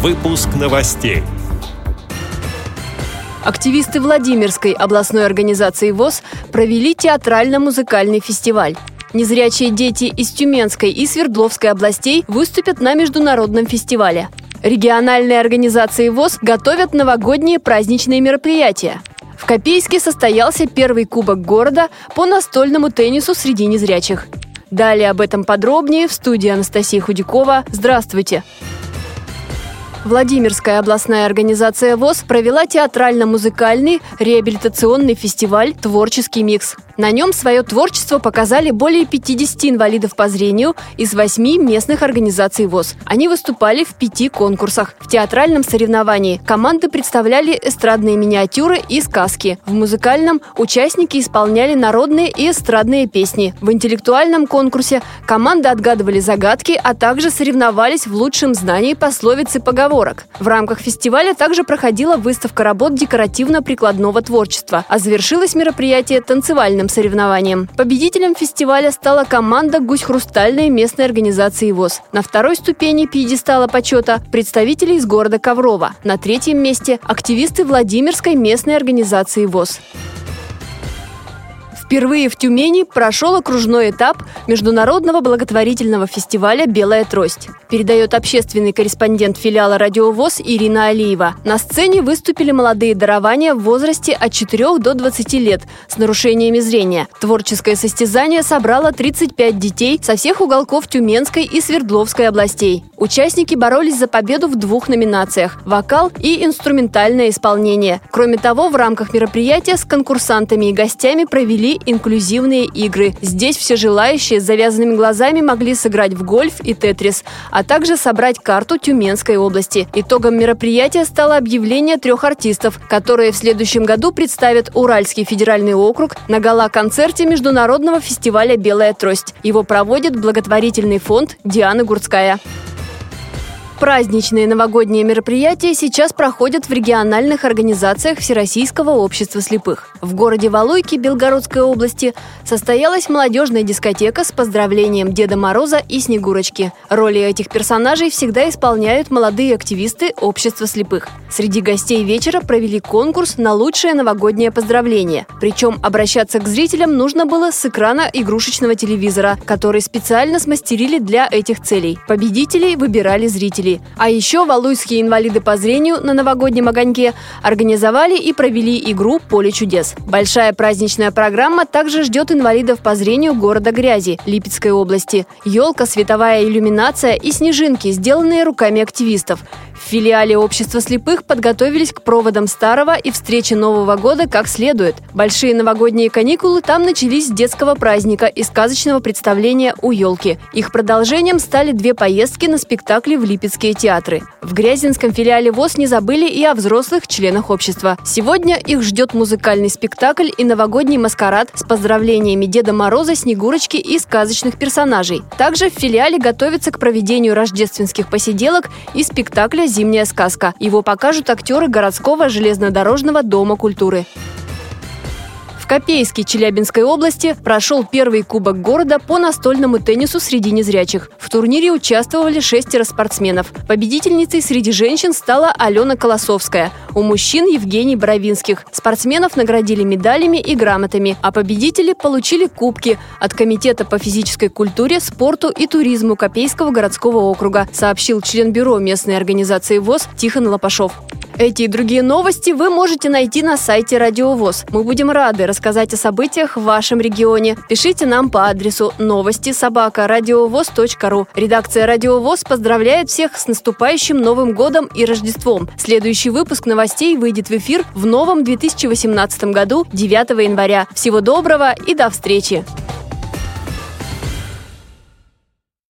Выпуск новостей. Активисты Владимирской областной организации ВОЗ провели театрально-музыкальный фестиваль. Незрячие дети из Тюменской и Свердловской областей выступят на международном фестивале. Региональные организации ВОЗ готовят новогодние праздничные мероприятия. В Копейске состоялся первый кубок города по настольному теннису среди незрячих. Далее об этом подробнее в студии Анастасии Худякова. Здравствуйте! Владимирская областная организация ВОЗ провела театрально-музыкальный реабилитационный фестиваль «Творческий микс». На нем свое творчество показали более 50 инвалидов по зрению из восьми местных организаций ВОЗ. Они выступали в пяти конкурсах. В театральном соревновании команды представляли эстрадные миниатюры и сказки. В музыкальном участники исполняли народные и эстрадные песни. В интеллектуальном конкурсе команды отгадывали загадки, а также соревновались в лучшем знании пословиц и поговорок. В рамках фестиваля также проходила выставка работ декоративно-прикладного творчества, а завершилось мероприятие танцевальным соревнованием. Победителем фестиваля стала команда «Гусь хрустальной» местной организации ВОЗ. На второй ступени пьедестала почета представители из города Коврова. На третьем месте – активисты Владимирской местной организации ВОЗ. Впервые в Тюмени прошел окружной этап международного благотворительного фестиваля «Белая трость». Передает общественный корреспондент филиала «Радиовоз» Ирина Алиева. На сцене выступили молодые дарования в возрасте от 4 до 20 лет с нарушениями зрения. Творческое состязание собрало 35 детей со всех уголков Тюменской и Свердловской областей. Участники боролись за победу в двух номинациях – вокал и инструментальное исполнение. Кроме того, в рамках мероприятия с конкурсантами и гостями провели инклюзивные игры. Здесь все желающие с завязанными глазами могли сыграть в гольф и тетрис, а также собрать карту Тюменской области. Итогом мероприятия стало объявление трех артистов, которые в следующем году представят Уральский федеральный округ на гала-концерте Международного фестиваля «Белая трость». Его проводит благотворительный фонд «Диана Гурцкая». Праздничные новогодние мероприятия сейчас проходят в региональных организациях Всероссийского общества слепых. В городе Валуйки Белгородской области состоялась молодежная дискотека с поздравлением Деда Мороза и Снегурочки. Роли этих персонажей всегда исполняют молодые активисты общества слепых. Среди гостей вечера провели конкурс на лучшее новогоднее поздравление. Причем обращаться к зрителям нужно было с экрана игрушечного телевизора, который специально смастерили для этих целей. Победителей выбирали зрители зрителей. А еще валуйские инвалиды по зрению на новогоднем огоньке организовали и провели игру «Поле чудес». Большая праздничная программа также ждет инвалидов по зрению города Грязи, Липецкой области. Елка, световая иллюминация и снежинки, сделанные руками активистов. В филиале общества слепых подготовились к проводам старого и встрече Нового года как следует. Большие новогодние каникулы там начались с детского праздника и сказочного представления у елки. Их продолжением стали две поездки на спектакли в Липецкие театры. В Грязинском филиале ВОЗ не забыли и о взрослых членах общества. Сегодня их ждет музыкальный спектакль и новогодний маскарад с поздравлениями Деда Мороза, Снегурочки и сказочных персонажей. Также в филиале готовятся к проведению рождественских посиделок и спектакля «Зимняя сказка». Его покажут актеры городского железнодорожного дома культуры. Копейске Челябинской области прошел первый кубок города по настольному теннису среди незрячих. В турнире участвовали шестеро спортсменов. Победительницей среди женщин стала Алена Колосовская. У мужчин Евгений Боровинских. Спортсменов наградили медалями и грамотами, а победители получили кубки от Комитета по физической культуре, спорту и туризму Копейского городского округа, сообщил член бюро местной организации ВОЗ Тихон Лопашов. Эти и другие новости вы можете найти на сайте Радиовоз. Мы будем рады рассказать о событиях в вашем регионе. Пишите нам по адресу новости собака ру. Редакция Радиовоз поздравляет всех с наступающим Новым годом и Рождеством. Следующий выпуск новостей выйдет в эфир в новом 2018 году 9 января. Всего доброго и до встречи!